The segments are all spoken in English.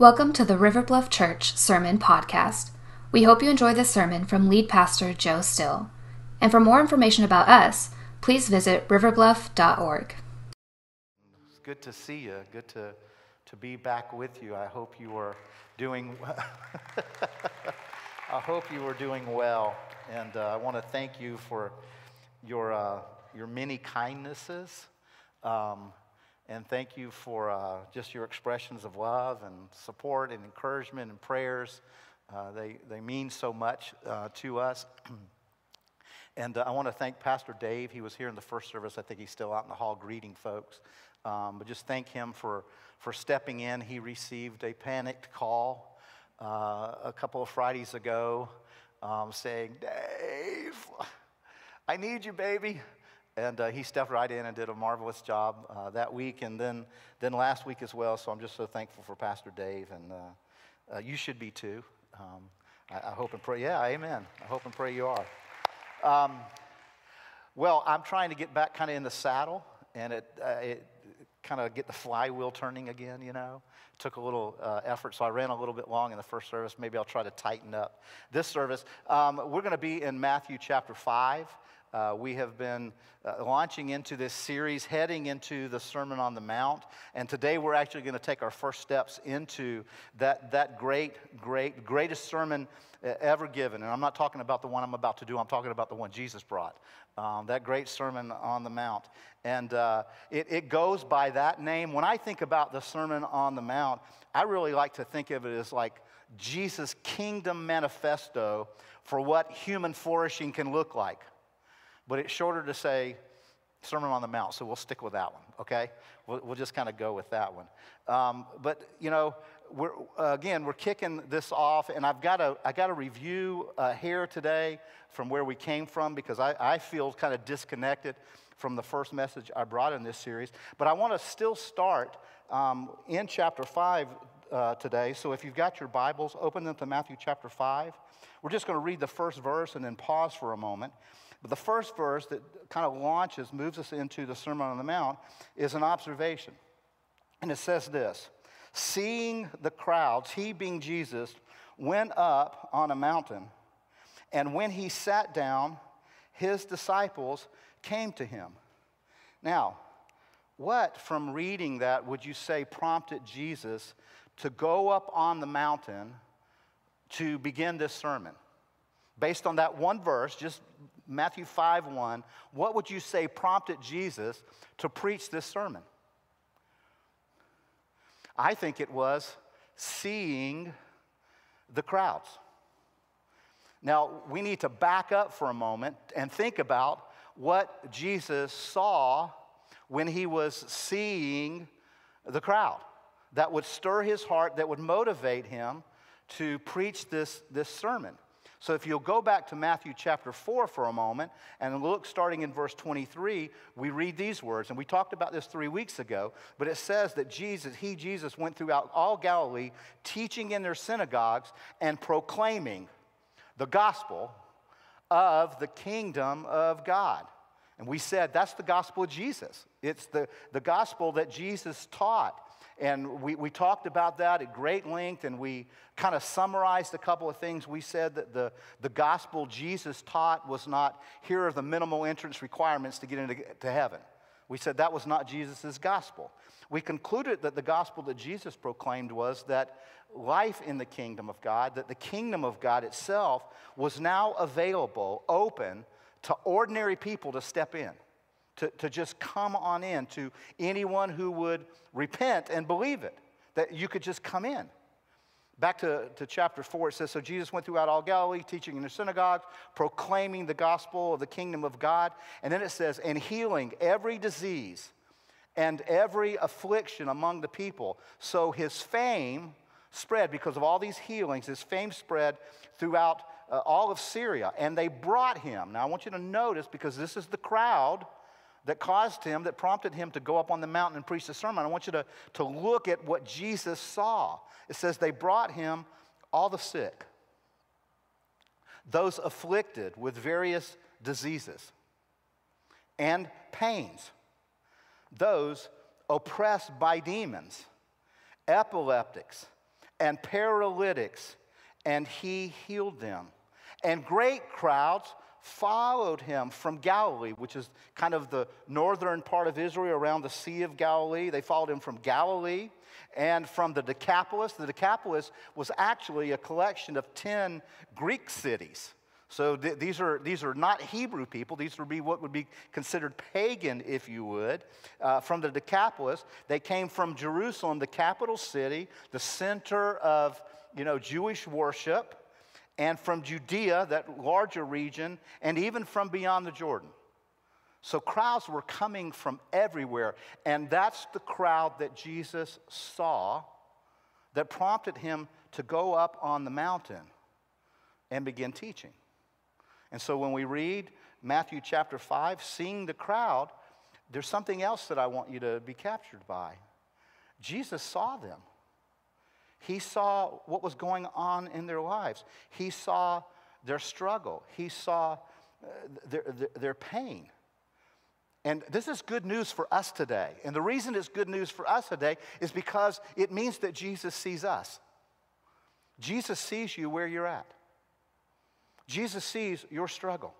Welcome to the River Bluff Church Sermon Podcast. We hope you enjoy this sermon from lead pastor Joe Still. And for more information about us, please visit riverbluff.org. It's good to see you. Good to, to be back with you. I hope you are doing well. I hope you are doing well. And uh, I want to thank you for your, uh, your many kindnesses. Um, and thank you for uh, just your expressions of love and support and encouragement and prayers. Uh, they, they mean so much uh, to us. and uh, I want to thank Pastor Dave. He was here in the first service. I think he's still out in the hall greeting folks. Um, but just thank him for, for stepping in. He received a panicked call uh, a couple of Fridays ago um, saying, Dave, I need you, baby. And uh, he stepped right in and did a marvelous job uh, that week and then, then last week as well. So I'm just so thankful for Pastor Dave. And uh, uh you should be too. Um, I, I, hope and pray. Yeah, amen. I hope and pray you are. Um, well, I'm trying to get back kind of in the saddle and it, uh, it kind of get the flywheel turning again, you know. Took a little uh, effort, so I ran a little bit long in the first service. Maybe I'll try to tighten up this service. Um, we're going to be in Matthew chapter 5. Uh, we have been uh, launching into this series, heading into the Sermon on the Mount. And today we're actually going to take our first steps into that, that great, great, greatest sermon uh, ever given. And I'm not talking about the one I'm about to do, I'm talking about the one Jesus brought. Um, that great Sermon on the Mount. And uh, it, it goes by that name. When I think about the Sermon on the Mount, I really like to think of it as like Jesus' kingdom manifesto for what human flourishing can look like but it's shorter to say Sermon on the Mount, so we'll stick with that one, okay? We'll, we'll just kind of go with that one. Um, but, you know, we're, uh, again, we're kicking this off, and I've got to, got to review uh, here today from where we came from because I, I feel kind of disconnected from the first message I brought in this series. But I want to still start um, in chapter 5 uh, today. So if you've got your Bibles, open them to Matthew chapter 5. We're just going to read the first verse and then pause for a moment. But the first verse that kind of launches, moves us into the Sermon on the Mount, is an observation. And it says this Seeing the crowds, he being Jesus, went up on a mountain. And when he sat down, his disciples came to him. Now, what from reading that would you say prompted Jesus to go up on the mountain to begin this sermon? Based on that one verse, just Matthew 5 1, what would you say prompted Jesus to preach this sermon? I think it was seeing the crowds. Now, we need to back up for a moment and think about what Jesus saw when he was seeing the crowd that would stir his heart, that would motivate him to preach this, this sermon. So if you'll go back to Matthew chapter 4 for a moment and look starting in verse 23, we read these words. And we talked about this three weeks ago, but it says that Jesus, he, Jesus, went throughout all Galilee, teaching in their synagogues and proclaiming the gospel of the kingdom of God. And we said that's the gospel of Jesus. It's the, the gospel that Jesus taught. And we, we talked about that at great length, and we kind of summarized a couple of things. We said that the, the gospel Jesus taught was not here are the minimal entrance requirements to get into to heaven. We said that was not Jesus' gospel. We concluded that the gospel that Jesus proclaimed was that life in the kingdom of God, that the kingdom of God itself was now available, open to ordinary people to step in to, to just come on in to anyone who would repent and believe it, that you could just come in. Back to, to chapter 4, it says So Jesus went throughout all Galilee, teaching in the synagogues, proclaiming the gospel of the kingdom of God. And then it says, And healing every disease and every affliction among the people. So his fame spread because of all these healings, his fame spread throughout uh, all of Syria. And they brought him. Now I want you to notice because this is the crowd that caused him, that prompted him to go up on the mountain and preach the sermon. I want you to, to look at what Jesus saw. It says, They brought him all the sick, those afflicted with various diseases and pains, those oppressed by demons, epileptics, and paralytics, and he healed them. And great crowds followed him from Galilee, which is kind of the northern part of Israel around the Sea of Galilee. They followed him from Galilee and from the Decapolis. The Decapolis was actually a collection of 10 Greek cities. So th- these, are, these are not Hebrew people. These would be what would be considered pagan, if you would. Uh, from the Decapolis, they came from Jerusalem, the capital city, the center of you know, Jewish worship, and from Judea, that larger region, and even from beyond the Jordan. So crowds were coming from everywhere, and that's the crowd that Jesus saw that prompted him to go up on the mountain and begin teaching. And so when we read Matthew chapter 5, seeing the crowd, there's something else that I want you to be captured by. Jesus saw them. He saw what was going on in their lives. He saw their struggle. He saw uh, their, their, their pain. And this is good news for us today. And the reason it's good news for us today is because it means that Jesus sees us. Jesus sees you where you're at. Jesus sees your struggle.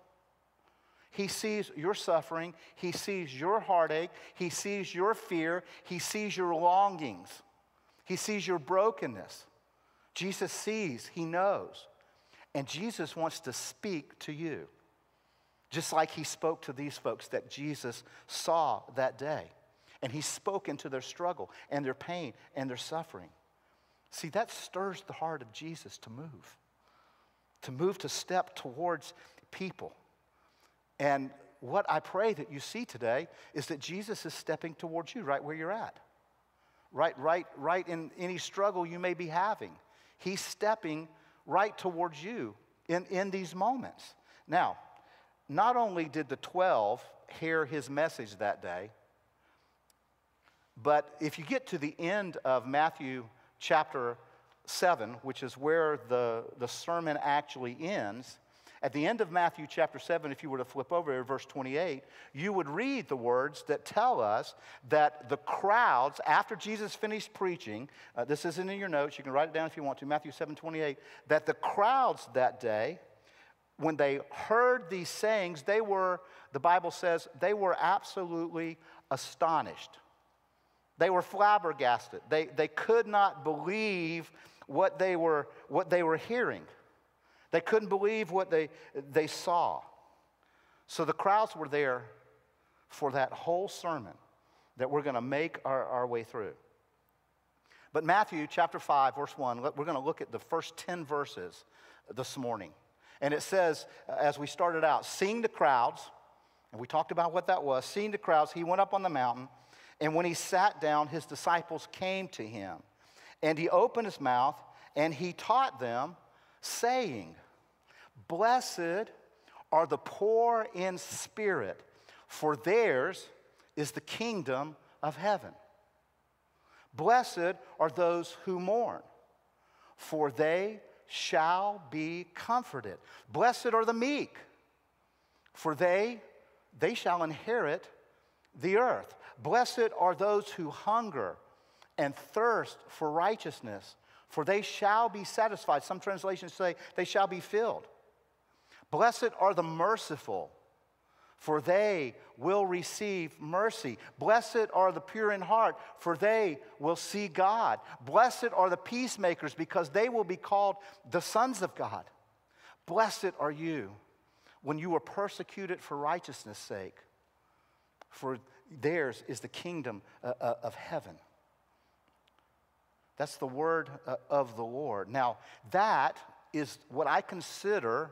He sees your suffering. He sees your heartache. He sees your fear. He sees your longings. He sees your brokenness. Jesus sees, He knows. And Jesus wants to speak to you, just like He spoke to these folks that Jesus saw that day. And He spoke into their struggle and their pain and their suffering. See, that stirs the heart of Jesus to move to move to step towards people. And what I pray that you see today is that Jesus is stepping towards you right where you're at. Right, right, right in any struggle you may be having. He's stepping right towards you in, in these moments. Now, not only did the 12 hear his message that day, but if you get to the end of Matthew chapter 7, which is where the, the sermon actually ends, at the end of Matthew chapter 7, if you were to flip over to verse 28, you would read the words that tell us that the crowds, after Jesus finished preaching, uh, this isn't in your notes, you can write it down if you want to, Matthew 7 28, that the crowds that day, when they heard these sayings, they were, the Bible says, they were absolutely astonished. They were flabbergasted. They, they could not believe what they were, what they were hearing. They couldn't believe what they, they saw. So the crowds were there for that whole sermon that we're going to make our, our way through. But Matthew chapter 5, verse 1, we're going to look at the first 10 verses this morning. And it says, uh, as we started out, seeing the crowds, and we talked about what that was, seeing the crowds, he went up on the mountain, and when he sat down, his disciples came to him. And he opened his mouth and he taught them, saying, Blessed are the poor in spirit, for theirs is the kingdom of heaven. Blessed are those who mourn, for they shall be comforted. Blessed are the meek, for they they shall inherit the earth. Blessed are those who hunger and thirst for righteousness, for they shall be satisfied. Some translations say they shall be filled. Blessed are the merciful, for they will receive mercy. Blessed are the pure in heart, for they will see God. Blessed are the peacemakers, because they will be called the sons of God. Blessed are you when you are persecuted for righteousness' sake, for theirs is the kingdom uh, uh, of heaven. That's the word uh, of the Lord. Now, that is what I consider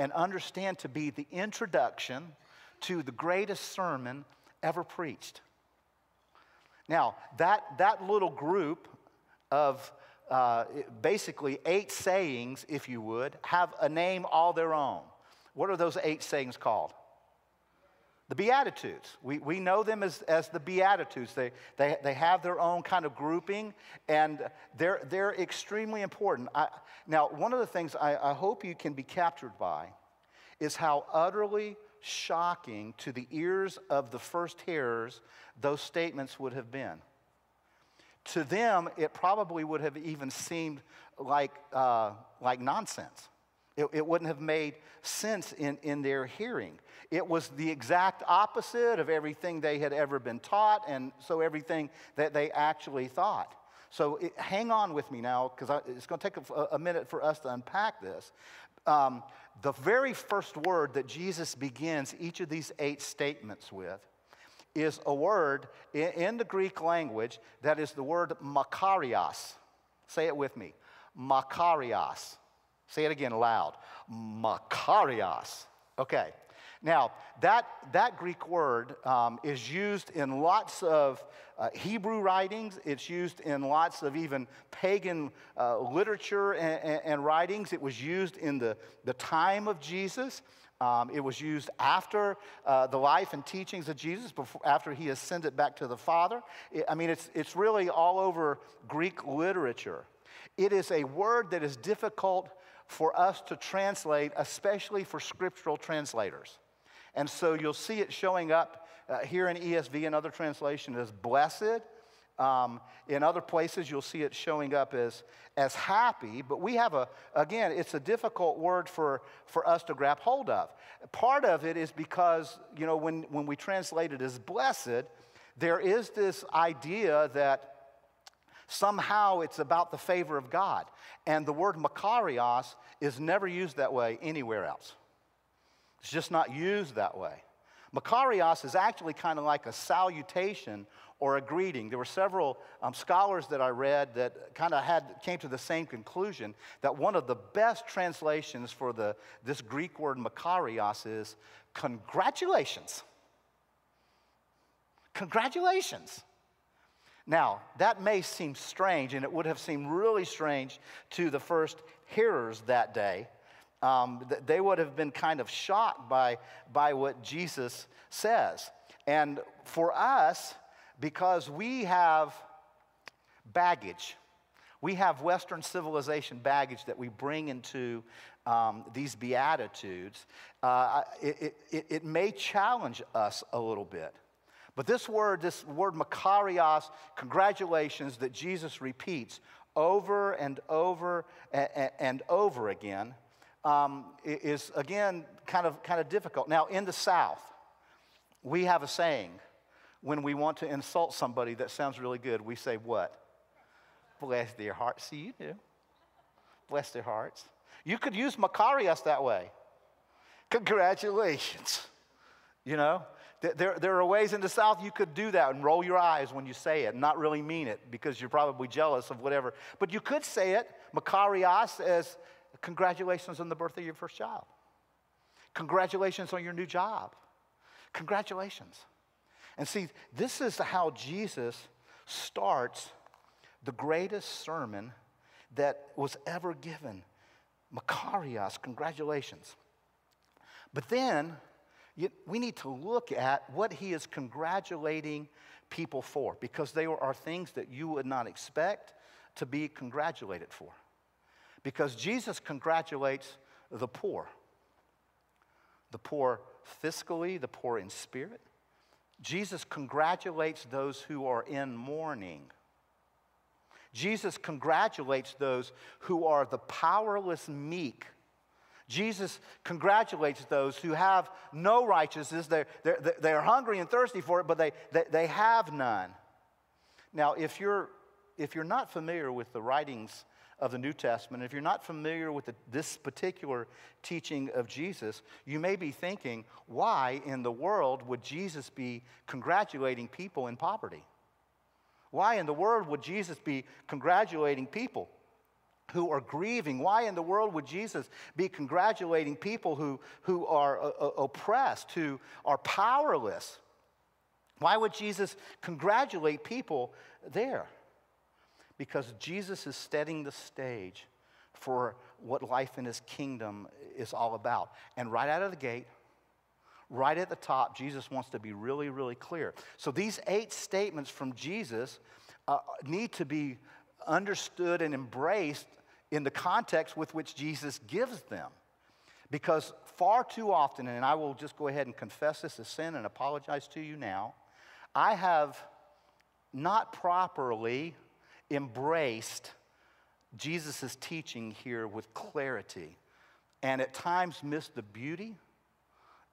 and understand to be the introduction to the greatest sermon ever preached. Now, that, that little group of uh, basically eight sayings, if you would, have a name all their own. What are those eight sayings called? The Beatitudes. We, we know them as, as the Beatitudes. They, they, they have their own kind of grouping, and they're, they're extremely important. I, now, one of the things I, I hope you can be captured by is how utterly shocking to the ears of the first hearers those statements would have been. To them, it probably would have even seemed like, uh, like nonsense. It, it, wouldn't have made sense in, in their hearing. It was the exact opposite of everything they had ever been taught, and so everything that they actually thought. So it, hang on with me now, because it's going to take a, a, minute for us to unpack this. Um, the very first word that Jesus begins each of these eight statements with is a word in, in the Greek language that is the word makarios. Say it with me makarios. Say it again loud. Makarios. Okay. Now, that, that Greek word um, is used in lots of uh, Hebrew writings. It's used in lots of even pagan uh, literature and, and, and, writings. It was used in the, the time of Jesus. Um, it was used after uh, the life and teachings of Jesus, before, after he ascended back to the Father. It, I mean, it's, it's really all over Greek literature. It is a word that is difficult for us to translate, especially for scriptural translators. And so you'll see it showing up uh, here in ESV and other translations as blessed. Um, in other places, you'll see it showing up as, as happy, but we have a, again, it's a difficult word for, for us to grab hold of. Part of it is because, you know, when, when we translate it as blessed, there is this idea that somehow it's about the favor of God. And the word makarios is never used that way anywhere else. It's just not used that way. Makarios is actually kind of like a salutation or a greeting. There were several um, scholars that I read that kind of had came to the same conclusion that one of the best translations for the, this Greek word makarios is congratulations. Congratulations. Now, that may seem strange, and it would have seemed really strange to the first hearers that day um, they would have been kind of shocked by, by what Jesus says. And for us, because we have baggage, we have Western civilization baggage that we bring into um, these Beatitudes, uh, it, it, it may challenge us a little bit. But this word, this word makarios, congratulations, that Jesus repeats over and over and, over again, um, is again kind of kind of difficult. Now, in the South, we have a saying when we want to insult somebody that sounds really good. We say what? Bless their hearts. See, you do. Bless their hearts. You could use Makarios that way. Congratulations. You know, there, there are ways in the South you could do that and roll your eyes when you say it and not really mean it because you're probably jealous of whatever. But you could say it, Makarios, as Congratulations on the birth of your first child. Congratulations on your new job. Congratulations. And see, this is how Jesus starts the greatest sermon that was ever given. Makarios, congratulations. But then we need to look at what he is congratulating people for because they are things that you would not expect to be congratulated for because Jesus congratulates the poor the poor fiscally, the poor in spirit. Jesus congratulates those who are in mourning. Jesus congratulates those who are the powerless meek. Jesus congratulates those who have no righteousness. They're, they're, they're hungry and thirsty for it, but they, they, they have none. Now, if you're, if you're not familiar with the writings of the New Testament, if you're not familiar with the, this particular teaching of Jesus, you may be thinking, why in the world would Jesus be congratulating people in poverty? Why in the world would Jesus be congratulating people who are grieving? Why in the world would Jesus be congratulating people who, who are uh, uh oppressed, who are powerless? Why would Jesus congratulate people there? because Jesus is setting the stage for what life in his kingdom is all about. And right out of the gate, right at the top, Jesus wants to be really, really clear. So these eight statements from Jesus uh, need to be understood and embraced in the context with which Jesus gives them. Because far too often, and I will just go ahead and confess this as sin and apologize to you now, I have not properly embraced Jesus' teaching here with clarity and at times missed the beauty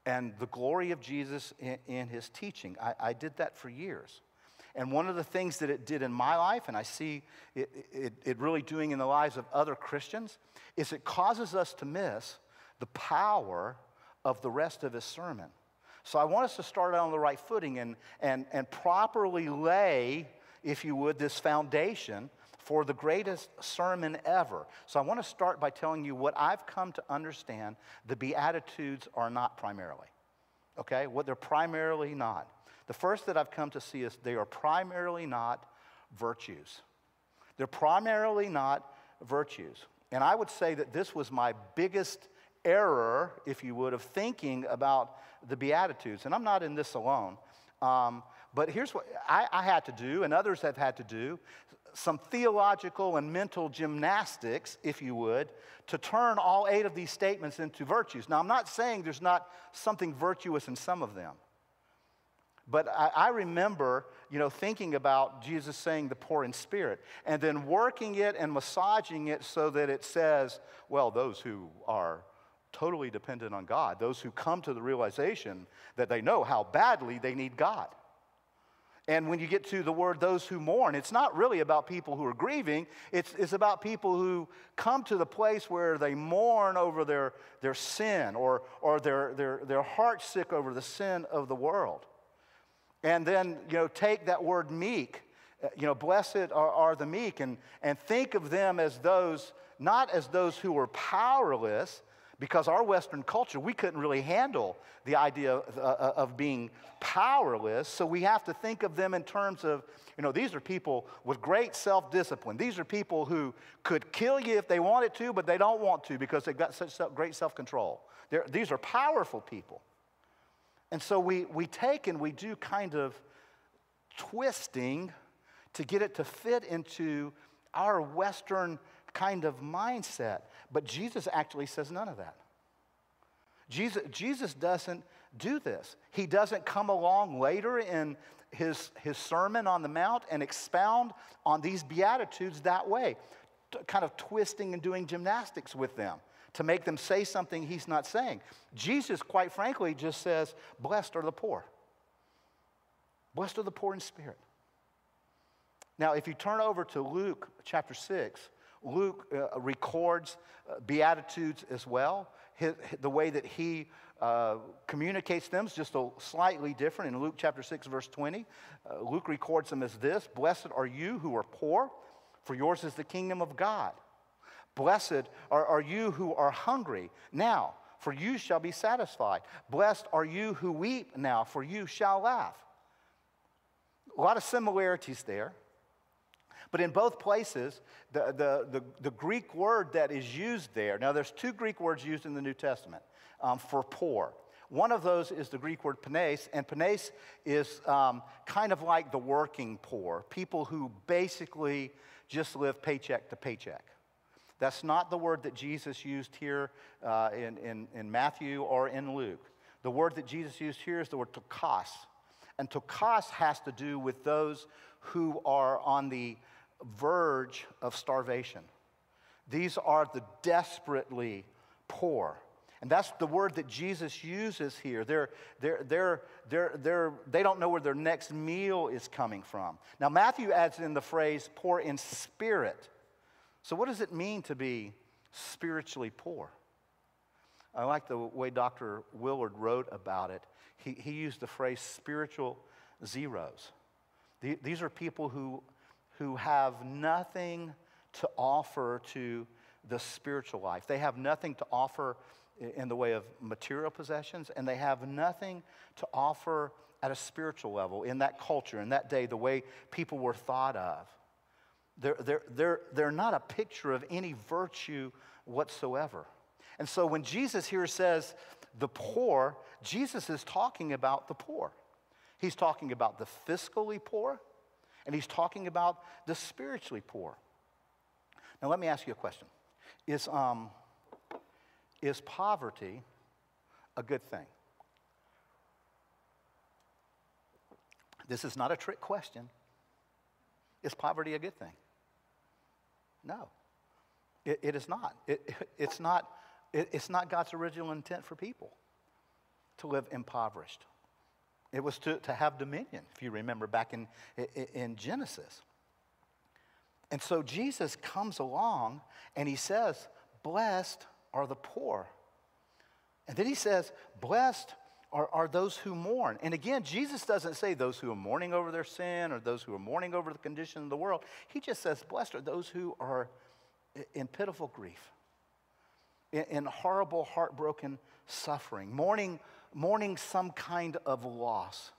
and the glory of Jesus in, in his teaching. I, I, did that for years. And one of the things that it did in my life, and I see it, it, it really doing in the lives of other Christians, is it causes us to miss the power of the rest of his sermon. So I want us to start out on the right footing and, and, and properly lay, if you would, this foundation for the greatest sermon ever. So I want to start by telling you what I've come to understand the Beatitudes are not primarily. Okay? What they're primarily not. The first that I've come to see is they are primarily not virtues. They're primarily not virtues. And I would say that this was my biggest error, if you would, of thinking about the Beatitudes. And I'm not in this alone. Um, but here's what I, I, had to do, and others have had to do some theological and mental gymnastics, if you would, to turn all eight of these statements into virtues. Now, I'm not saying there's not something virtuous in some of them. But I, I, remember, you know, thinking about Jesus saying the poor in spirit and then working it and massaging it so that it says, well, those who are totally dependent on God, those who come to the realization that they know how badly they need God. And when you get to the word those who mourn, it's not really about people who are grieving. It's, it's about people who come to the place where they mourn over their, their sin or, or their, their, their heart sick over the sin of the world. And then, you know, take that word meek, uh, you know, blessed are, are the meek, and, and think of them as those, not as those who were powerless, because our Western culture, we couldn't really handle the idea of, uh, uh, of, being powerless. So we have to think of them in terms of, you know, these are people with great self discipline. These are people who could kill you if they wanted to, but they don't want to because they've got such great self control. These are powerful people. And so we, we take and we do kind of twisting to get it to fit into our Western kind of mindset. But Jesus actually says none of that. Jesus, Jesus doesn't do this. He doesn't come along later in his, his Sermon on the Mount and expound on these Beatitudes that way, kind of twisting and doing gymnastics with them to make them say something he's not saying. Jesus, quite frankly, just says, Blessed are the poor. Blessed are the poor in spirit. Now, if you turn over to Luke chapter 6, Luke uh, records uh, Beatitudes as well. His, the way that he uh, communicates them is just a slightly different. In Luke chapter 6, verse 20, uh, Luke records them as this Blessed are you who are poor, for yours is the kingdom of God. Blessed are, are you who are hungry now, for you shall be satisfied. Blessed are you who weep now, for you shall laugh. A lot of similarities there. But in both places, the, the, the, the, Greek word that is used there, now there's two Greek words used in the New Testament um, for poor. One of those is the Greek word penes, and penes is um, kind of like the working poor, people who basically just live paycheck to paycheck. That's not the word that Jesus used here uh, in, in, in Matthew or in Luke. The word that Jesus used here is the word ptochos. And ptochos has to do with those who are on the verge of starvation. These are the desperately poor. And that's the word that Jesus uses here. They're, they're, they're, they're, they're, they don't know where their next meal is coming from. Now, Matthew adds in the phrase poor in spirit. So, what does it mean to be spiritually poor? I like the way Dr. Willard wrote about it. He, he used the phrase spiritual zeros. The, these are people who who have nothing to offer to the spiritual life. They have nothing to offer in the way of material possessions, and they have nothing to offer at a spiritual level in that culture, in that day, the way people were thought of. They're, they're, they're, they're not a picture of any virtue whatsoever. And so when Jesus here says the poor, Jesus is talking about the poor. He's talking about the fiscally poor, and he's talking about the spiritually poor. Now, let me ask you a question Is, um, is poverty a good thing? This is not a trick question. Is poverty a good thing? No, it, it is not. It, it's not. It, it's not God's original intent for people to live impoverished. It was to, to have dominion, if you remember back in, in Genesis. And so Jesus comes along and he says, Blessed are the poor. And then he says, Blessed are, are those who mourn. And again, Jesus doesn't say those who are mourning over their sin or those who are mourning over the condition of the world. He just says, Blessed are those who are in pitiful grief, in, in horrible, heartbroken suffering, mourning, mourning some kind of loss.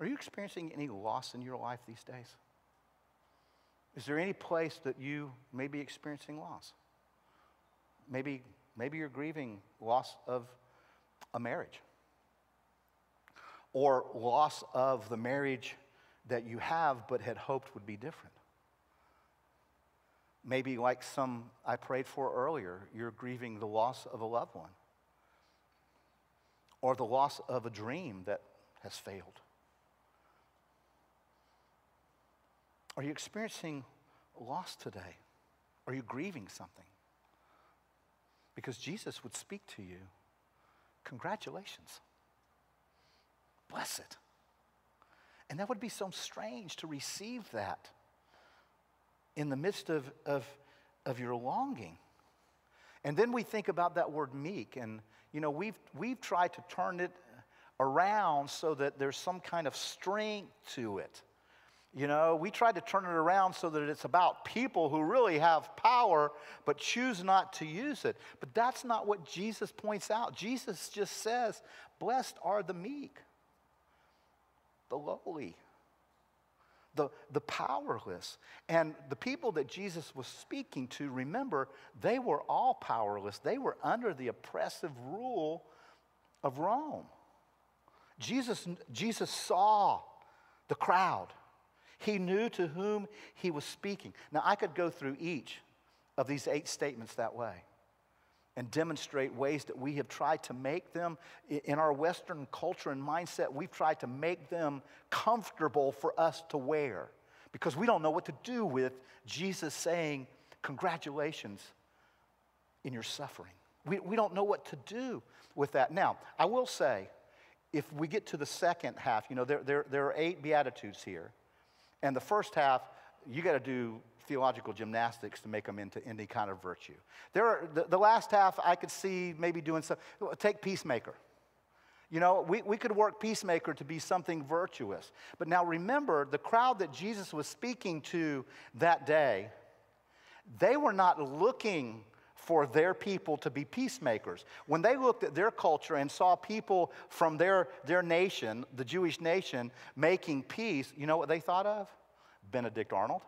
Are you experiencing any loss in your life these days? Is there any place that you may be experiencing loss? Maybe, maybe you're grieving loss of a marriage or loss of the marriage that you have but had hoped would be different. Maybe, like some I prayed for earlier, you're grieving the loss of a loved one or the loss of a dream that has failed. Are you experiencing loss today? Are you grieving something? Because Jesus would speak to you congratulations, bless it. And that would be so strange to receive that in the midst of, of, of your longing. And then we think about that word meek, and you know, we've, we've tried to turn it around so that there's some kind of strength to it. You know, we tried to turn it around so that it's about people who really have power but choose not to use it. But that's not what Jesus points out. Jesus just says, Blessed are the meek, the lowly, the, the powerless. And the people that Jesus was speaking to, remember, they were all powerless. They were under the oppressive rule of Rome. Jesus, Jesus saw the crowd. He knew to whom he was speaking. Now, I could go through each of these eight statements that way and demonstrate ways that we have tried to make them, in our Western culture and mindset, we've tried to make them comfortable for us to wear because we don't know what to do with Jesus saying, Congratulations in your suffering. We, we don't know what to do with that. Now, I will say, if we get to the second half, you know, there, there, there are eight Beatitudes here. And the first half, you got to do theological gymnastics to make them into any kind of virtue. There are, the, the last half, I could see maybe doing some, take peacemaker. You know, we, we could work peacemaker to be something virtuous. But now remember, the crowd that Jesus was speaking to that day, they were not looking for their people to be peacemakers. When they looked at their culture and saw people from their, their nation, the Jewish nation, making peace, you know what they thought of? Benedict Arnold,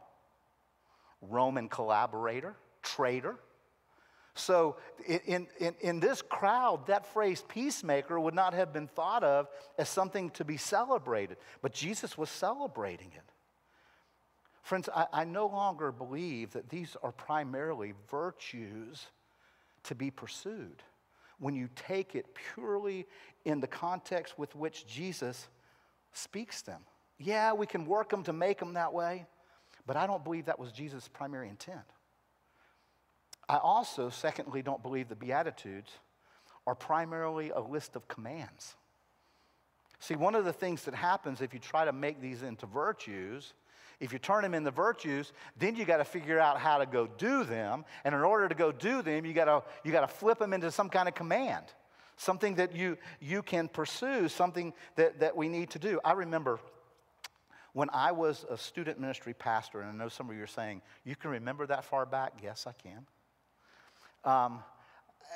Roman collaborator, traitor. So, in, in, in this crowd, that phrase peacemaker would not have been thought of as something to be celebrated, but Jesus was celebrating it. Friends, I, I no longer believe that these are primarily virtues to be pursued when you take it purely in the context with which Jesus speaks them. Yeah, we can work them to make them that way, but I don't believe that was Jesus' primary intent. I also, secondly, don't believe the Beatitudes are primarily a list of commands. See, one of the things that happens if you try to make these into virtues if you turn them into virtues, then you got to figure out how to go do them. And in order to go do them, you got to you got to flip them into some kind of command, something that you you can pursue, something that, that we need to do. I remember when I was a student ministry pastor, and I know some of you are saying, you can remember that far back? Yes, I can. Um,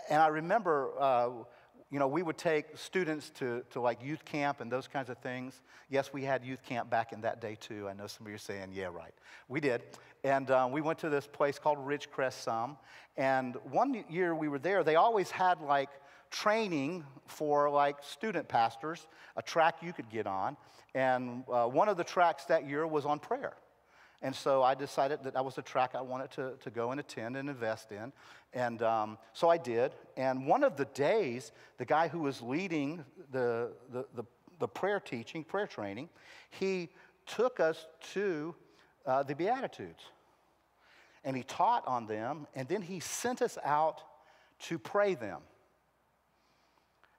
and I remember uh, you know, we would take students to, to like youth camp and those kinds of things. Yes, we had youth camp back in that day too. I know some of you are saying, yeah, right. We did. And um, we went to this place called Ridgecrest some. And one year we were there, they always had like training for like student pastors, a track you could get on. And uh, one of the tracks that year was on prayer. And so I decided that that was a track I wanted to, to go and attend and invest in. And um, so I did. And one of the days, the guy who was leading the, the, the, the prayer teaching, prayer training, he took us to uh, the Beatitudes. And he taught on them, and then he sent us out to pray them.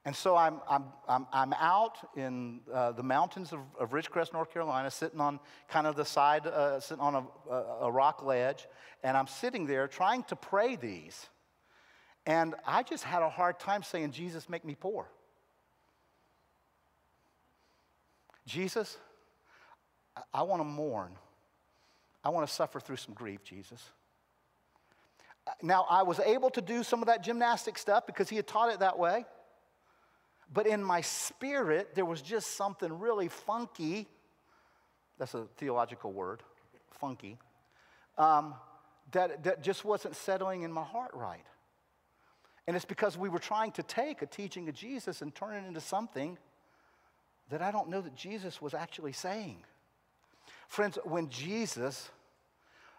And so I'm, I'm, I'm, I'm out in uh, the mountains of, of, Ridgecrest, North Carolina, sitting on kind of the side, uh, sitting on a, a, rock ledge, and I'm sitting there trying to pray these. And I just had a hard time saying, Jesus, make me poor. Jesus, I, I want to mourn. I want to suffer through some grief, Jesus. Now, I was able to do some of that gymnastic stuff because he had taught it that way. But in my spirit, there was just something really funky. That's a theological word, funky. Um, that, that just wasn't settling in my heart right. And it's because we were trying to take a teaching of Jesus and turn it into something that I don't know that Jesus was actually saying. Friends, when Jesus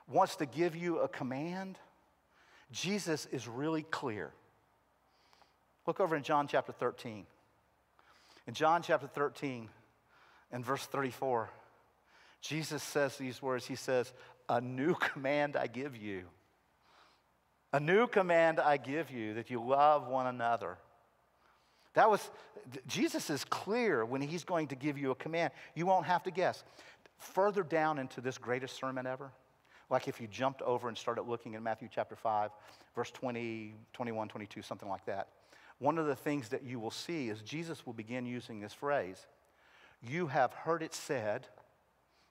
wants to give you a command, Jesus is really clear. Look over in John chapter 13. In John chapter 13 and verse 34, Jesus says these words He says, A new command I give you. A new command I give you that you love one another. That was, Jesus is clear when he's going to give you a command. You won't have to guess. Further down into this greatest sermon ever, like if you jumped over and started looking in Matthew chapter 5, verse 20, 21, 22, something like that one of the things that you will see is Jesus will begin using this phrase You have heard it said,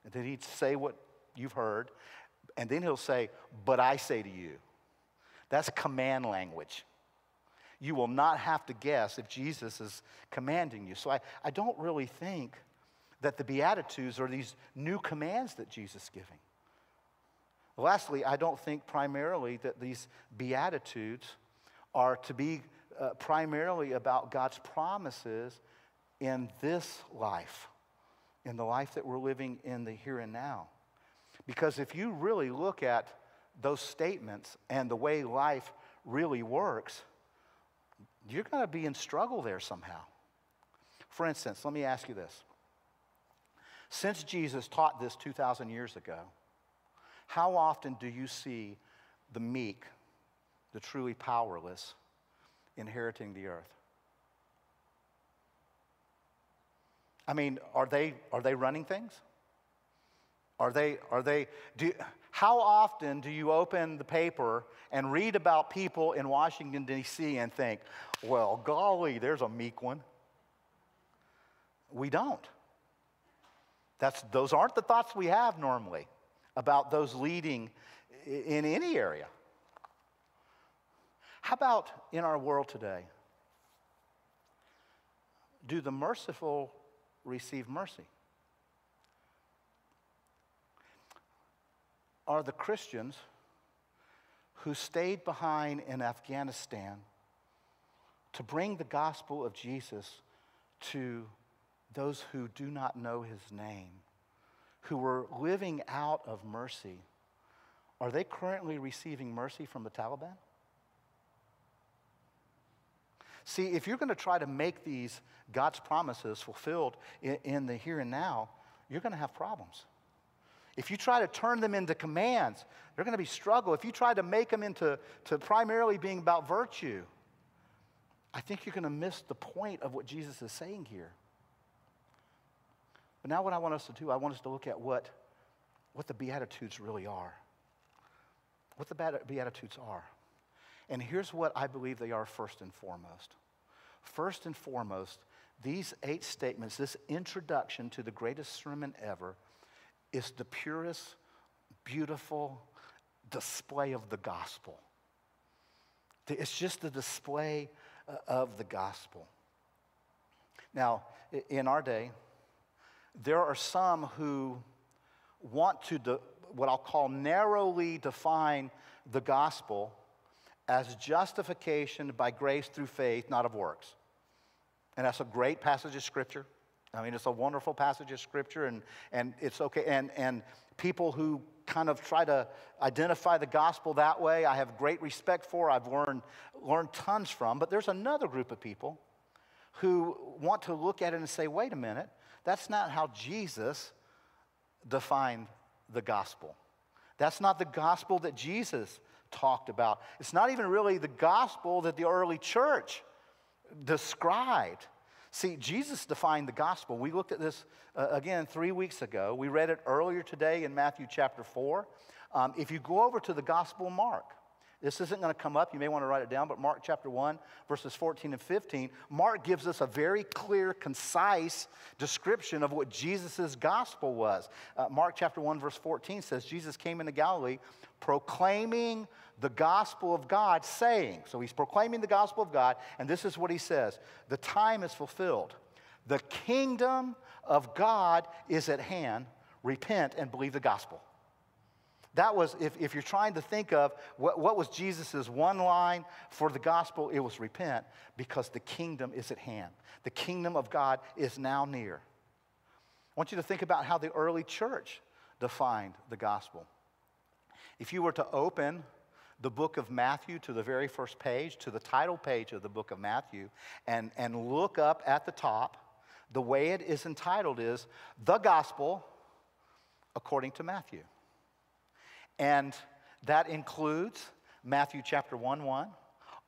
and then he'd say what you've heard, and then he'll say, But I say to you. That's command language. You will not have to guess if Jesus is commanding you. So I, I don't really think that the Beatitudes are these new commands that Jesus is giving. Lastly, I don't think primarily that these Beatitudes are to be uh, primarily about God's promises in this life, in the life that we're living in the here and now. Because if you really look at those statements and the way life really works, you're going to be in struggle there somehow. For instance, let me ask you this. Since Jesus taught this 2,000 years ago, how often do you see the meek, the truly powerless, inheriting the earth? I mean, are they, are they running things? Are they, are they, do, how often do you open the paper and read about people in Washington, D.C. and think, well, golly, there's a meek one? We don't. That's, those aren't the thoughts we have normally about those leading in any area. How about in our world today? Do the merciful receive mercy? Are the Christians who stayed behind in Afghanistan to bring the gospel of Jesus to those who do not know his name, who were living out of mercy, are they currently receiving mercy from the Taliban? See, if you're going to try to make these God's promises fulfilled in, in the here and now, you're going to have problems. If you try to turn them into commands, they're going to be struggle. If you try to make them into to primarily being about virtue, I think you're going to miss the point of what Jesus is saying here. But now, what I want us to do, I want us to look at what, what the Beatitudes really are. What the Beatitudes are. And here's what I believe they are first and foremost. First and foremost, these eight statements, this introduction to the greatest sermon ever, is the purest, beautiful display of the gospel. It's just the display uh, of the gospel. Now, in our day, there are some who want to, de- what I'll call narrowly define the gospel as justification by grace through faith, not of works. And that's a great passage of scripture. I mean, it's a wonderful passage of scripture, and, and it's okay. And, and people who kind of try to identify the gospel that way, I have great respect for, I've learned, learned tons from. But there's another group of people who want to look at it and say, wait a minute, that's not how Jesus defined the gospel. That's not the gospel that Jesus talked about. It's not even really the gospel that the early church described. See, Jesus defined the gospel. We looked at this uh, again three weeks ago. We read it earlier today in Matthew chapter 4. Um, if you go over to the Gospel Mark, this isn't going to come up. You may want to write it down, but Mark chapter 1, verses 14 and 15, Mark gives us a very clear, concise description of what Jesus' gospel was. Uh, Mark chapter 1, verse 14 says, Jesus came into Galilee proclaiming the gospel of God, saying, so he's proclaiming the gospel of God, and this is what he says The time is fulfilled. The kingdom of God is at hand. Repent and believe the gospel. That was, if, if you're trying to think of what, what was Jesus' one line for the gospel, it was repent because the kingdom is at hand. The kingdom of God is now near. I want you to think about how the early church defined the gospel. If you were to open the book of Matthew to the very first page, to the title page of the book of Matthew, and, and look up at the top, the way it is entitled is The Gospel According to Matthew. And that includes Matthew chapter 1 1,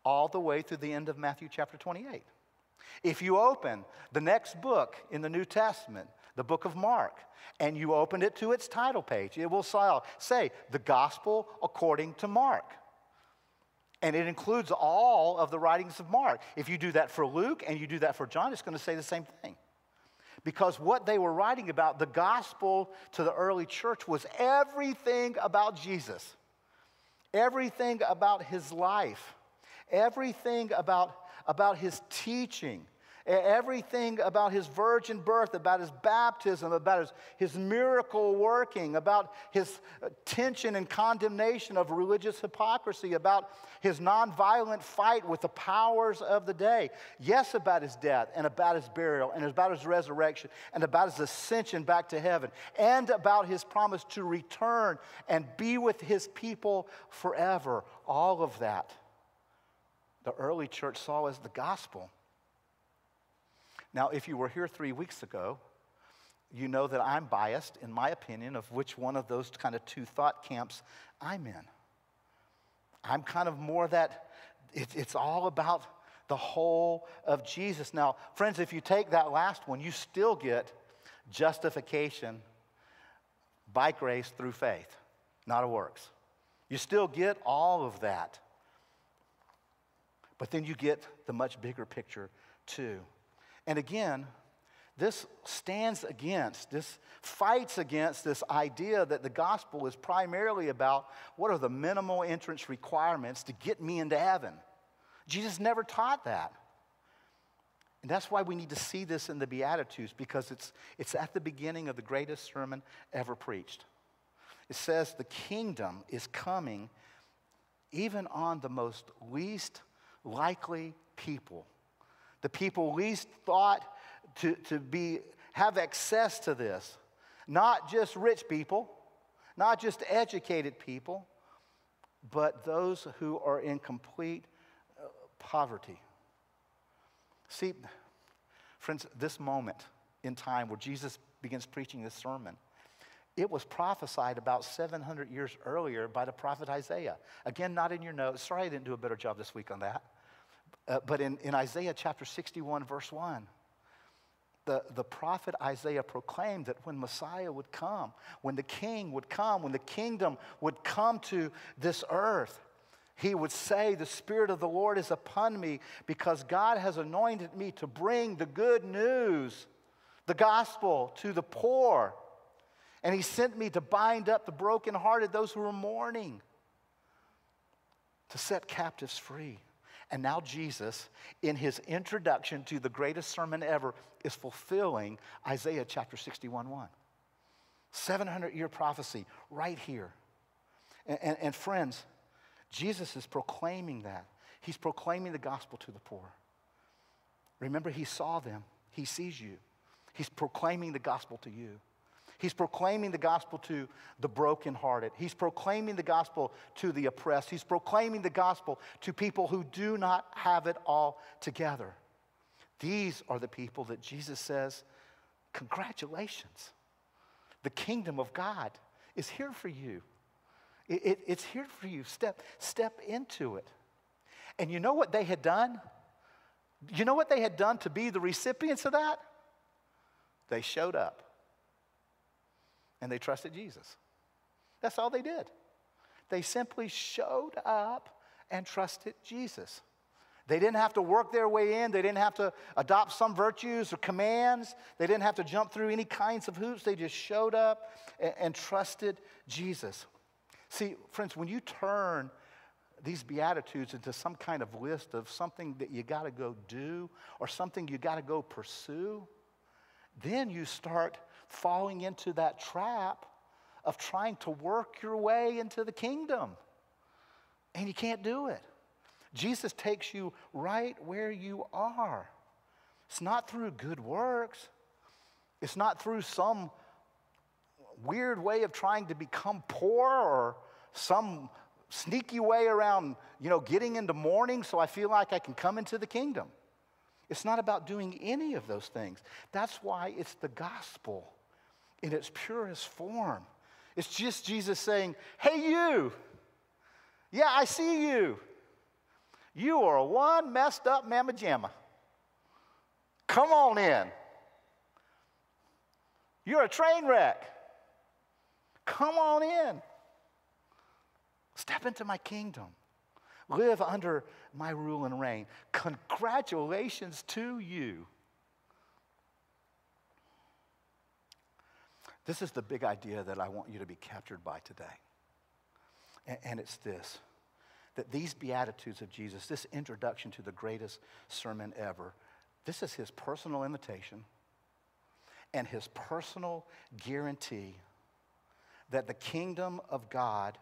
all the way through the end of Matthew chapter 28. If you open the next book in the New Testament, the book of Mark, and you open it to its title page, it will say, The Gospel according to Mark. And it includes all of the writings of Mark. If you do that for Luke and you do that for John, it's going to say the same thing. Because what they were writing about, the gospel to the early church, was everything about Jesus, everything about his life, everything about, about his teaching, Everything about his virgin birth, about his baptism, about his, his miracle working, about his uh, tension and condemnation of religious hypocrisy, about his nonviolent fight with the powers of the day. Yes, about his death and about his burial and about his resurrection and about his ascension back to heaven and about his promise to return and be with his people forever. All of that the early church saw as the gospel. Now, if you were here three weeks ago, you know that I'm biased in my opinion of which one of those kind of two thought camps I'm in. I'm kind of more that it, it's all about the whole of Jesus. Now, friends, if you take that last one, you still get justification by grace through faith, not of works. You still get all of that. But then you get the much bigger picture, too. And again, this stands against, this fights against this idea that the gospel is primarily about what are the minimal entrance requirements to get me into heaven. Jesus never taught that. And that's why we need to see this in the Beatitudes because it's, it's at the beginning of the greatest sermon ever preached. It says the kingdom is coming even on the most least likely people the people least thought to, to be, have access to this. Not just rich people, not just educated people, but those who are in complete uh, poverty. See, friends, this moment in time where Jesus begins preaching this sermon, it was prophesied about 700 years earlier by the prophet Isaiah. Again, not in your notes. Sorry I didn't do a better job this week on that. Uh, but in, in Isaiah chapter 61, verse 1, the, the prophet Isaiah proclaimed that when Messiah would come, when the king would come, when the kingdom would come to this earth, he would say, The Spirit of the Lord is upon me because God has anointed me to bring the good news, the gospel to the poor. And he sent me to bind up the brokenhearted, those who are mourning, to set captives free. And now Jesus, in his introduction to the greatest sermon ever, is fulfilling Isaiah chapter 61 1. 700 year prophecy right here. And, and, and, friends, Jesus is proclaiming that. He's proclaiming the gospel to the poor. Remember, he saw them, he sees you. He's proclaiming the gospel to you. He's proclaiming the gospel to the brokenhearted. He's proclaiming the gospel to the oppressed. He's proclaiming the gospel to people who do not have it all together. These are the people that Jesus says, Congratulations. The kingdom of God is here for you. It, it, it's here for you. Step, step into it. And you know what they had done? You know what they had done to be the recipients of that? They showed up and they trusted Jesus. That's all they did. They simply showed up and trusted Jesus. They didn't have to work their way in. They didn't have to adopt some virtues or commands. They didn't have to jump through any kinds of hoops. They just showed up and, and trusted Jesus. See, friends, when you turn these Beatitudes into some kind of list of something that you got to go do or something you got to go pursue, then you start falling into that trap of trying to work your way into the kingdom. And you can't do it. Jesus takes you right where you are. It's not through good works, it's not through some weird way of trying to become poor or some sneaky way around, you know, getting into mourning so I feel like I can come into the kingdom. It's not about doing any of those things. That's why it's the gospel in its purest form. It's just Jesus saying, Hey, you, yeah, I see you. You are one messed up mamma jamma. Come on in. You're a train wreck. Come on in. Step into my kingdom. Live under my rule and reign. Congratulations to you. This is the big idea that I want you to be captured by today. And, it's this that these Beatitudes of Jesus, this introduction to the greatest sermon ever, this is his personal invitation and his personal guarantee that the kingdom of God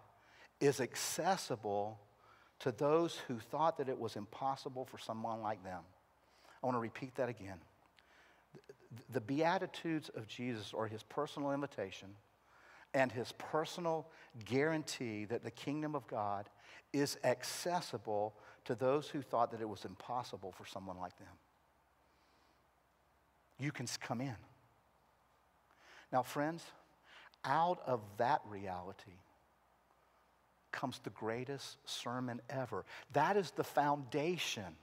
is accessible to those who thought that it was impossible for someone like them. I want to repeat that again. The Beatitudes of Jesus are his personal invitation and his personal guarantee that the kingdom of God is accessible to those who thought that it was impossible for someone like them. You can come in. Now, friends, out of that reality comes the greatest sermon ever. That is the foundation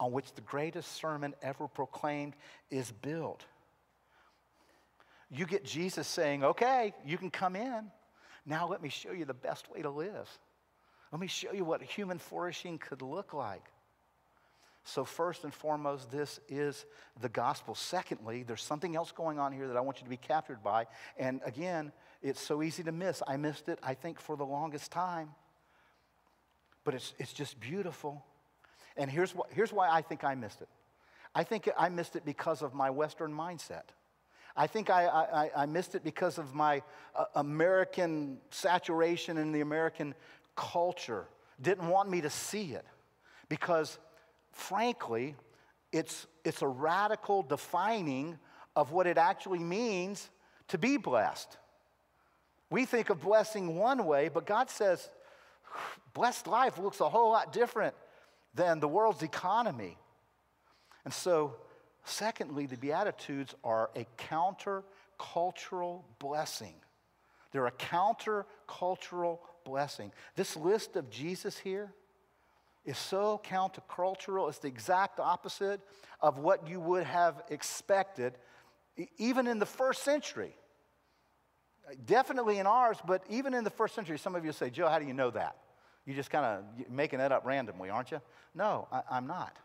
on which the greatest sermon ever proclaimed is built. You get Jesus saying, okay, you can come in. Now let me show you the best way to live. Let me show you what human flourishing could look like. So, first and foremost, this is the gospel. Secondly, there's something else going on here that I want you to be captured by. And again, it's so easy to miss. I missed it, I think, for the longest time. But it's, it's just beautiful. And here's, what, here's why I think I missed it I think I missed it because of my Western mindset. I think I, I, I missed it because of my uh, American saturation in the American culture. Didn't want me to see it because, frankly, it's, it's a radical defining of what it actually means to be blessed. We think of blessing one way, but God says blessed life looks a whole lot different than the world's economy. And so, secondly, the Beatitudes are a counter-cultural blessing. They're a counter-cultural blessing. This list of Jesus here is so countercultural, it's the exact opposite of what you would have expected, even in the first century. Definitely in ours, but even in the first century, some of you say, Joe, how do you know that? You're just kind of making that up randomly, aren't you? No, I, I'm not.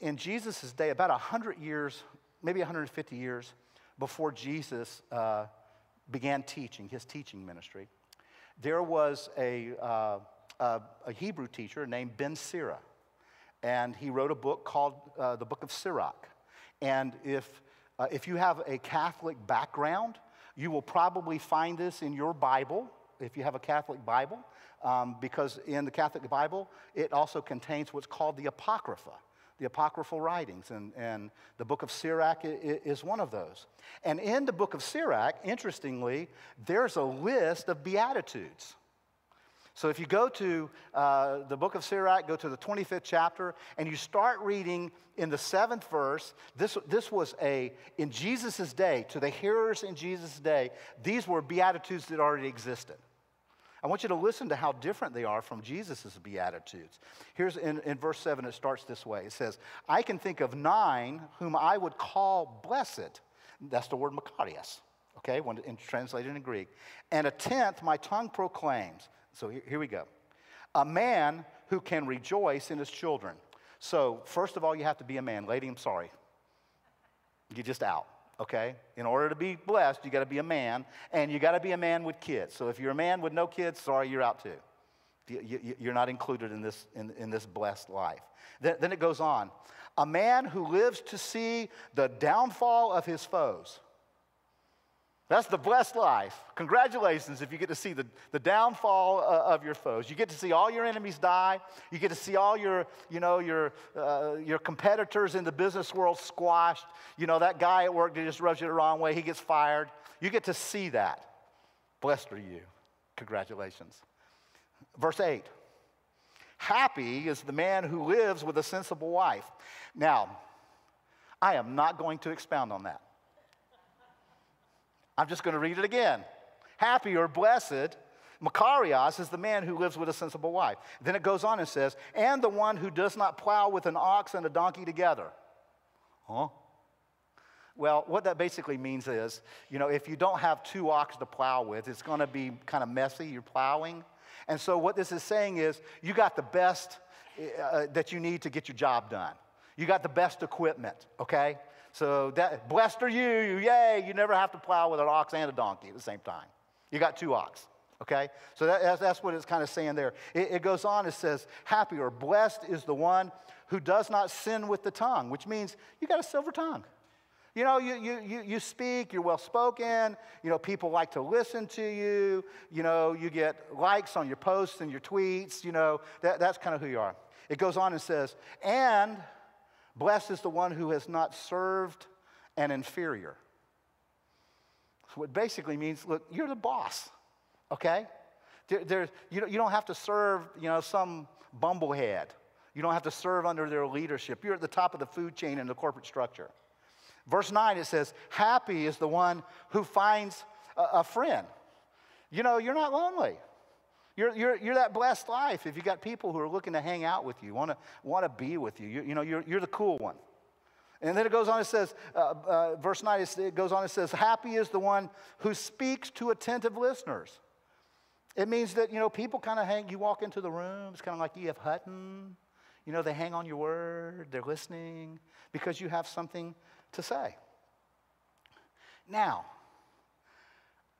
In Jesus' day, about 100 years, maybe 150 years before Jesus uh, began teaching, his teaching ministry, there was a, uh, a, a, Hebrew teacher named Ben Sira, and he wrote a book called uh, the Book of Sirach. And if, uh, if you have a Catholic background, you will probably find this in your Bible, if you have a Catholic Bible, um, because in the Catholic Bible, it also contains what's called the Apocrypha the apocryphal writings, and, and the book of Sirach is one of those. And in the book of Sirach, interestingly, there's a list of Beatitudes. So if you go to uh, the book of Sirach, go to the 25th chapter, and you start reading in the seventh verse, this, this was a, in Jesus' day, to the hearers in Jesus' day, these were Beatitudes that already existed. I want you to listen to how different they are from Jesus' Beatitudes. Here's in, in verse 7, it starts this way It says, I can think of nine whom I would call blessed. That's the word Makarios, okay, when in, translated in Greek. And a tenth my tongue proclaims. So here, here we go. A man who can rejoice in his children. So, first of all, you have to be a man. Lady, I'm sorry. You're just out, okay? In order to be blessed, you got to be a man, and you got to be a man with kids. So, if you're a man with no kids, sorry, you're out too. You're not included in this, in, in this blessed life. Then, then it goes on. A man who lives to see the downfall of his foes. That's the blessed life. Congratulations if you get to see the, the downfall uh, of your foes. You get to see all your enemies die. You get to see all your, you know, your, uh, your competitors in the business world squashed. You know, that guy at work that just rubs you the wrong way, he gets fired. You get to see that. Blessed are you. Congratulations. Verse 8 Happy is the man who lives with a sensible wife. Now, I am not going to expound on that. I'm just going to read it again. Happy or blessed, Makarios is the man who lives with a sensible wife. Then it goes on and says, and the one who does not plow with an ox and a donkey together. Huh? Well, what that basically means is, you know, if you don't have two ox to plow with, it's going to be kind of messy. You're plowing. And so, what this is saying is, you got the best uh, that you need to get your job done. You got the best equipment, okay? So that, blessed are you, yay, you never have to plow with an ox and a donkey at the same time. You got two ox, okay? So that, that's, that's, what it's kind of saying there. It, it goes on, it says, happy or blessed is the one who does not sin with the tongue, which means you got a silver tongue. You know, you, you, you, you speak, you're well spoken, you know, people like to listen to you, you know, you get likes on your posts and your tweets, you know, that, that's kind of who you are. It goes on and says, and Blessed is the one who has not served an inferior. So it basically means, look, you're the boss, okay? There, there, you, don't, you don't have to serve, you know, some bumblehead. You don't have to serve under their leadership. You're at the top of the food chain in the corporate structure. Verse 9, it says, Happy is the one who finds a, a friend. You know, you're not lonely. You're, you're, you're that blessed life if you got people who are looking to hang out with you, want to want to be with you. you. You know, you're, you're the cool one. And then it goes on, it says, uh, uh, verse 9, it goes on, it says, Happy is the one who speaks to attentive listeners. It means that, you know, people kind of hang, you walk into the room, it's kind of like E.F. Hutton. You know, they hang on your word, they're listening because you have something to say. Now,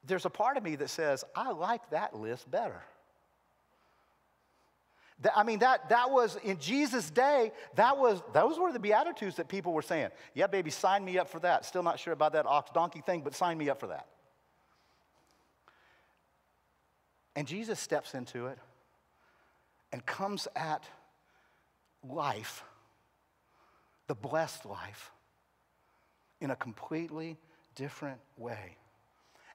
there's a part of me that says, I like that list better. I mean, that, that was in Jesus' day, that was, those were the Beatitudes that people were saying. Yeah, baby, sign me up for that. Still not sure about that ox donkey thing, but sign me up for that. And Jesus steps into it and comes at life, the blessed life, in a completely different way.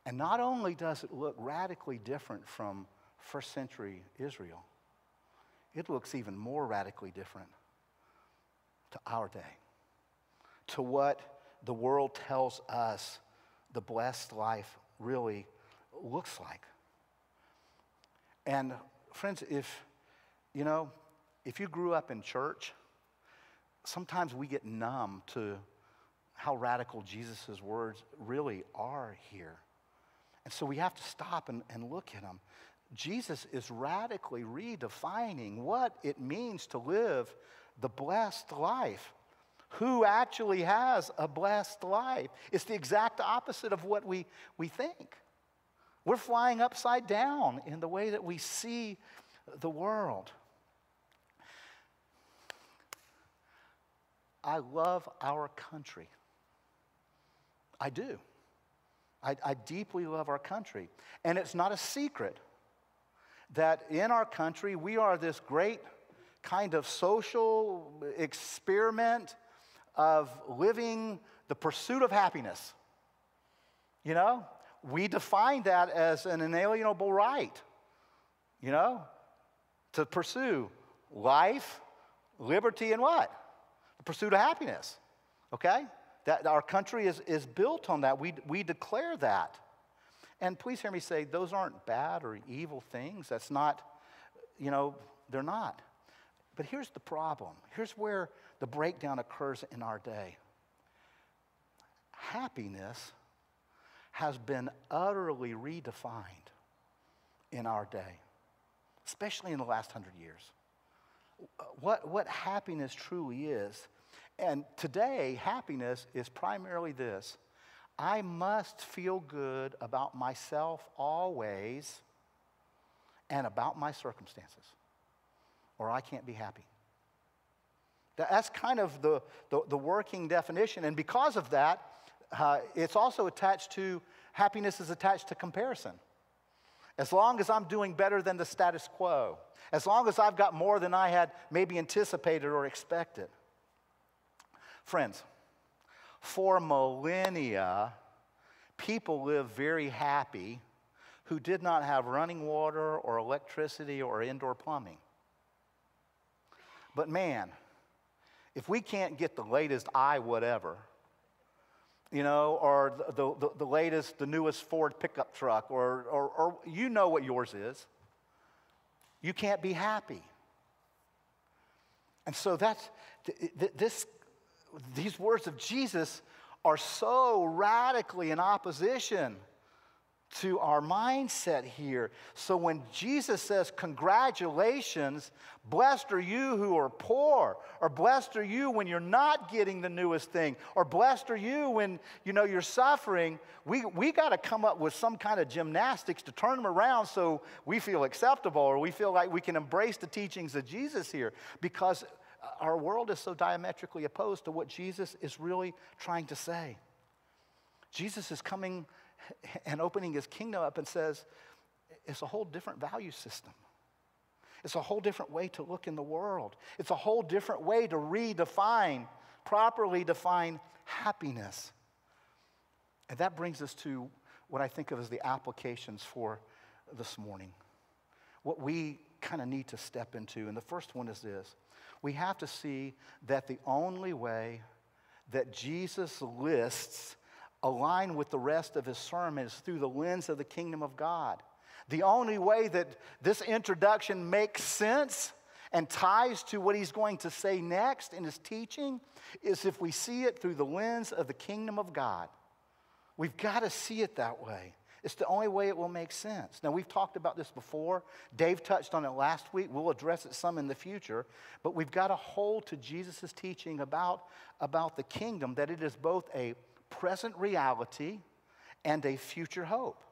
And not only does it look radically different from first century Israel, it looks even more radically different to our day, to what the world tells us the blessed life really looks like. And friends, if, you know, if you grew up in church, sometimes we get numb to how radical Jesus' words really are here. And so we have to stop and, and look at them. Jesus is radically redefining what it means to live the blessed life. Who actually has a blessed life? It's the exact opposite of what we, we think. We're flying upside down in the way that we see the world. I love our country. I do. I, I deeply love our country. And it's not a secret that in our country we are this great kind of social experiment of living the pursuit of happiness. You know, we define that as an inalienable right. you know, to pursue life, liberty, and what? The pursuit of happiness. Okay? That our country is, is built on that. We, we declare that. And please hear me say, those aren't bad or evil things. That's not, you know, they're not. But here's the problem. Here's where the breakdown occurs in our day. Happiness has been utterly redefined in our day, especially in the last hundred years. What, what happiness truly is. And today, happiness is primarily this I must feel good about myself always and about my circumstances, or I can't be happy. That's kind of the, the, the working definition. And because of that, uh, it's also attached to happiness is attached to comparison. As long as I'm doing better than the status quo, as long as I've got more than I had maybe anticipated or expected. Friends, for millennia, people lived very happy who did not have running water or electricity or indoor plumbing. But man, if we can't get the latest i whatever, you know, or the, the, the, latest, the newest Ford pickup truck, or, or, or you know what yours is, you can't be happy. And so that's, this, these words of Jesus are so radically in opposition to our mindset here. So when Jesus says, Congratulations, blessed are you who are poor, or blessed are you when you're not getting the newest thing, or blessed are you when you know you're suffering, we, we got to come up with some kind of gymnastics to turn them around so we feel acceptable or we feel like we can embrace the teachings of Jesus here because Uh, our world is so diametrically opposed to what Jesus is really trying to say. Jesus is coming and opening his kingdom up and says, it's a whole different value system. It's a whole different way to look in the world. It's a whole different way to redefine, properly define happiness. And that brings us to what I think of as the applications for this morning. What we kind of need to step into. And the first one is this we have to see that the only way that Jesus lists align with the rest of his sermon is through the lens of the kingdom of God. The only way that this introduction makes sense and ties to what he's going to say next in his teaching is if we see it through the lens of the kingdom of God. We've got to see it that way. It's the only way it will make sense. Now, we've talked about this before. Dave touched on it last week. We'll address it some in the future. But we've got to hold to Jesus' teaching about, about the kingdom that it is both a present reality and a future hope.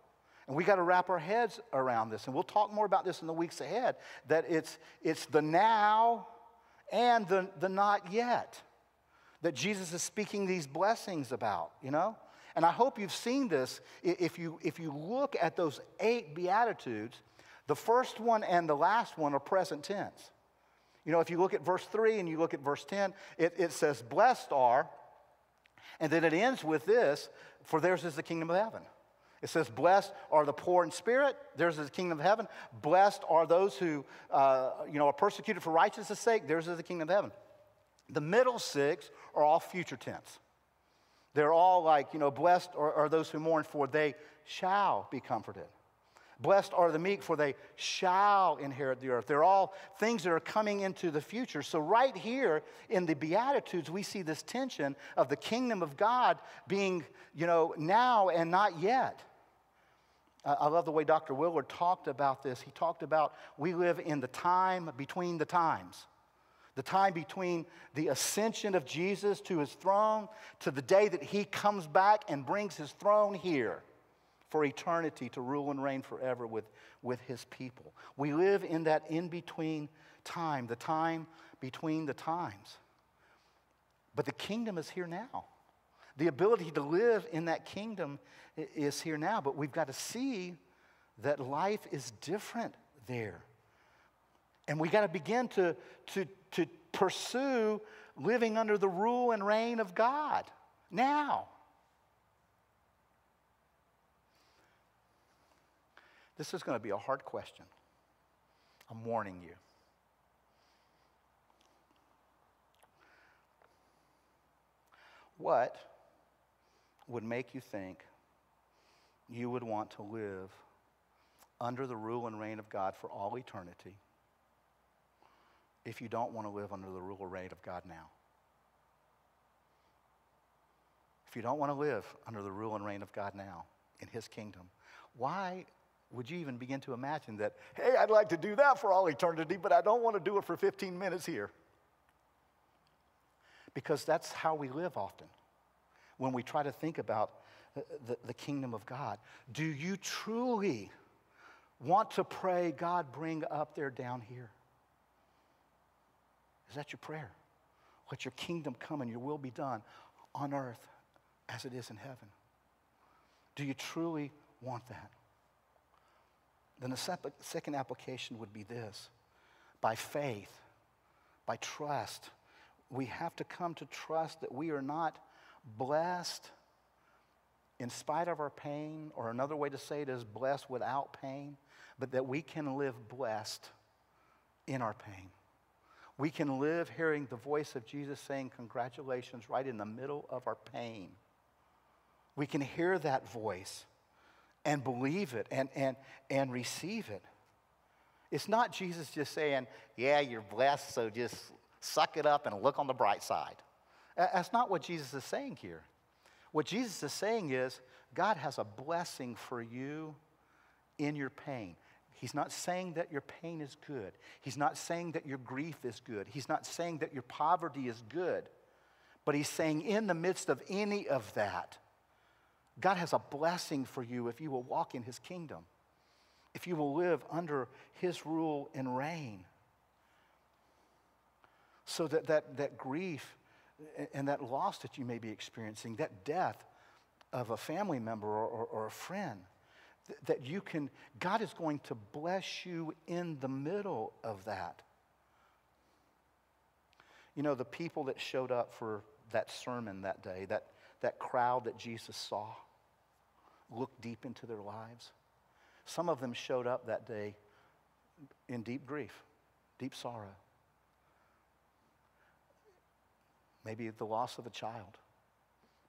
And we got to wrap our heads around this. And we'll talk more about this in the weeks ahead that it's, it's the now and the, the not yet that Jesus is speaking these blessings about, you know? And I hope you've seen this. If you, if you look at those eight Beatitudes, the first one and the last one are present tense. You know, if you look at verse 3 and you look at verse 10, it, it says, Blessed are and then it ends with this for theirs is the kingdom of heaven. It says, Blessed are the poor in spirit, theirs is the kingdom of heaven. Blessed are those who uh, you know, are persecuted for righteousness' sake, theirs is the kingdom of heaven. The middle six are all future tense. They're all like, you know, blessed are, are those who mourn, for they shall be comforted. Blessed are the meek, for they shall inherit the earth. They're all things that are coming into the future. So, right here in the Beatitudes, we see this tension of the kingdom of God being, you know, now and not yet. Uh, I love the way Dr. Willard talked about this. He talked about we live in the time between the times. The time between the ascension of Jesus to his throne to the day that he comes back and brings his throne here for eternity to rule and reign forever with, with his people. We live in that in between time, the time between the times. But the kingdom is here now. The ability to live in that kingdom is here now, but we've got to see that life is different there. And we've got to begin to, to, to pursue living under the rule and reign of God now. This is going to be a hard question. I'm warning you. What would make you think you would want to live under the rule and reign of God for all eternity if you don't want to live under the rule and reign of God now? If you don't want to live under the rule and reign of God now in His kingdom, why would you even begin to imagine that, hey, I'd like to do that for all eternity, but I don't want to do it for 15 minutes here? Because that's how we live often when we try to think about the, the kingdom of God. Do you truly want to pray, God, bring up there down here? Is that your prayer? Let your kingdom come and your will be done on earth as it is in heaven. Do you truly want that? Then the second application would be this by faith, by trust, we have to come to trust that we are not blessed in spite of our pain, or another way to say it is blessed without pain, but that we can live blessed in our pain. We can live hearing the voice of Jesus saying, Congratulations, right in the middle of our pain. We can hear that voice and believe it and, and, and receive it. It's not Jesus just saying, Yeah, you're blessed, so just suck it up and look on the bright side. That's not what Jesus is saying here. What Jesus is saying is, God has a blessing for you in your pain. He's not saying that your pain is good. He's not saying that your grief is good. He's not saying that your poverty is good. But he's saying, in the midst of any of that, God has a blessing for you if you will walk in his kingdom, if you will live under his rule and reign. So that, that, that grief and that loss that you may be experiencing, that death of a family member or, or, or a friend, th- that you can, God is going to bless you in the middle of that. You know, the people that showed up for that sermon that day, that, that crowd that Jesus saw, looked deep into their lives. Some of them showed up that day in deep grief, deep sorrow. maybe the loss of a child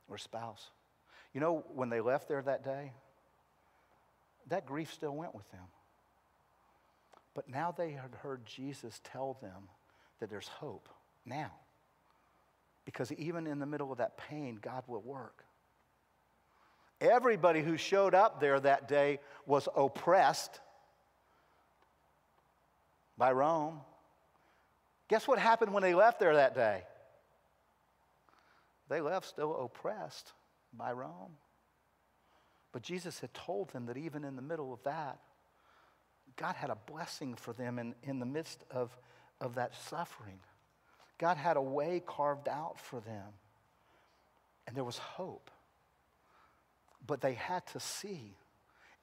or spouse. You know, when they left there that day, that grief still went with them. But now they had heard Jesus tell them that there's hope now. Because even in the middle of that pain, God will work. Everybody who showed up there that day was oppressed by Rome. Guess what happened when they left there that day? They left still oppressed by Rome. But Jesus had told them that even in the middle of that, God had a blessing for them in, in the midst of, of that suffering. God had a way carved out for them. And there was hope. But they had to see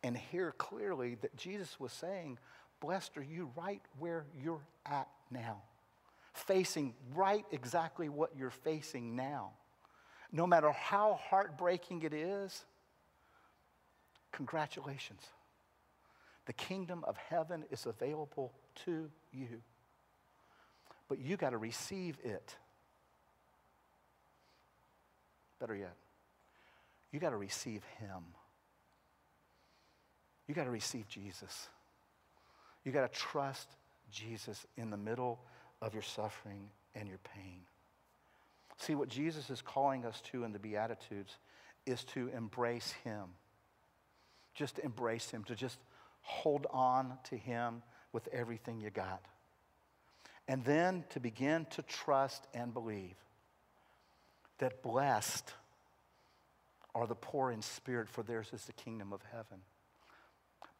and hear clearly that Jesus was saying, Blessed are you right where you're at now, facing right exactly what you're facing now no matter how heartbreaking it is, congratulations. The kingdom of heaven is available to you. But you got to receive it. Better yet, you got to receive Him. You got to receive Jesus. You got to trust Jesus in the middle of your suffering and your pain. See, what Jesus is calling us to in the Beatitudes is to embrace Him. Just embrace Him, to just hold on to Him with everything you got. And then to begin to trust and believe that blessed are the poor in spirit, for theirs is the kingdom of heaven.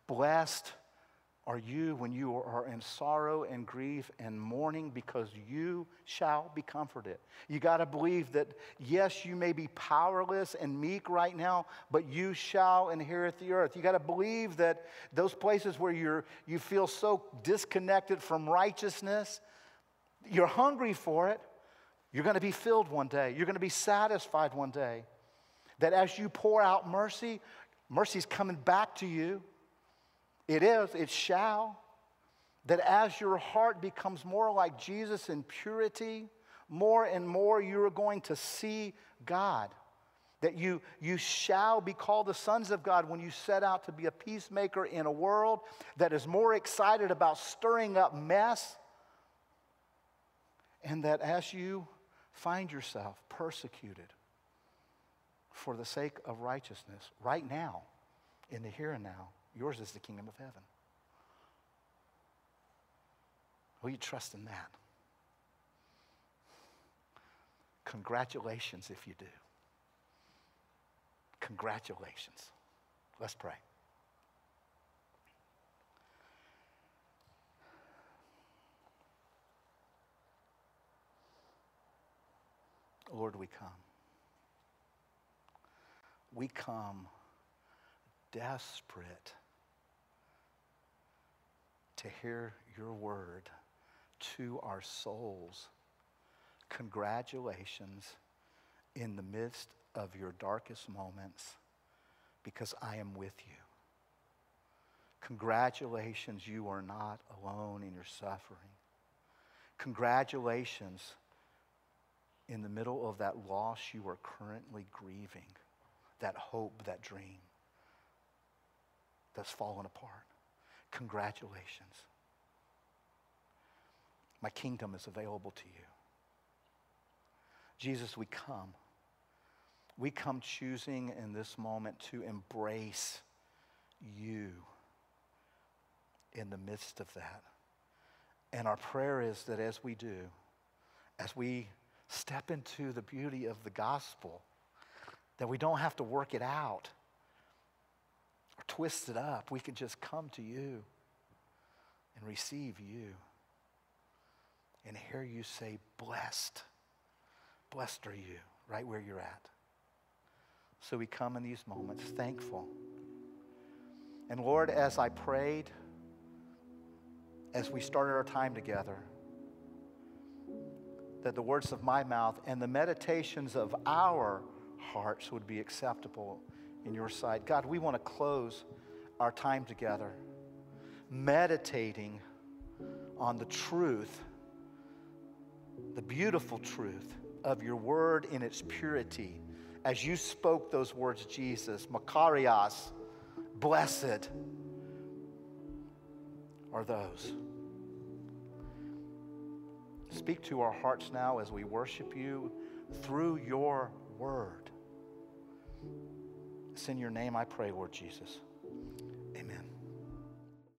Blessed are you when you are in sorrow and grief and mourning because you shall be comforted. You got to believe that, yes, you may be powerless and meek right now, but you shall inherit the earth. You got to believe that those places where you're, you feel so disconnected from righteousness, you're hungry for it. You're going to be filled one day, you're going to be satisfied one day. That as you pour out mercy, mercy's coming back to you. It is, it shall. That as your heart becomes more like Jesus in purity, more and more you are going to see God. That you, you shall be called the sons of God when you set out to be a peacemaker in a world that is more excited about stirring up mess. And that as you find yourself persecuted for the sake of righteousness right now, in the here and now, yours is the kingdom of heaven. Will you trust in that? Congratulations if you do. Congratulations. Let's pray. Lord, we come. We come desperate to hear your word to our souls. Congratulations in the midst of your darkest moments because I am with you. Congratulations, you are not alone in your suffering. Congratulations in the middle of that loss you are currently grieving, that hope, that dream that's fallen apart. Congratulations. My kingdom is available to you. Jesus, we come. We come choosing in this moment to embrace you in the midst of that. And our prayer is that as we do, as we step into the beauty of the gospel, that we don't have to work it out or twist up. We can just come to you and receive you and hear you say, Blessed. Blessed are you, right where you're at. So we come in these moments thankful. And Lord, as I prayed, as we started our time together, that the words of my mouth and the meditations of our hearts would be acceptable in your sight. God, we want to close our time together meditating on the truth the beautiful truth of your word in its purity. As you spoke those words, Jesus, Makarios, blessed are those. Speak to our hearts now as we worship you through your word. It's in your name I pray, Lord Jesus.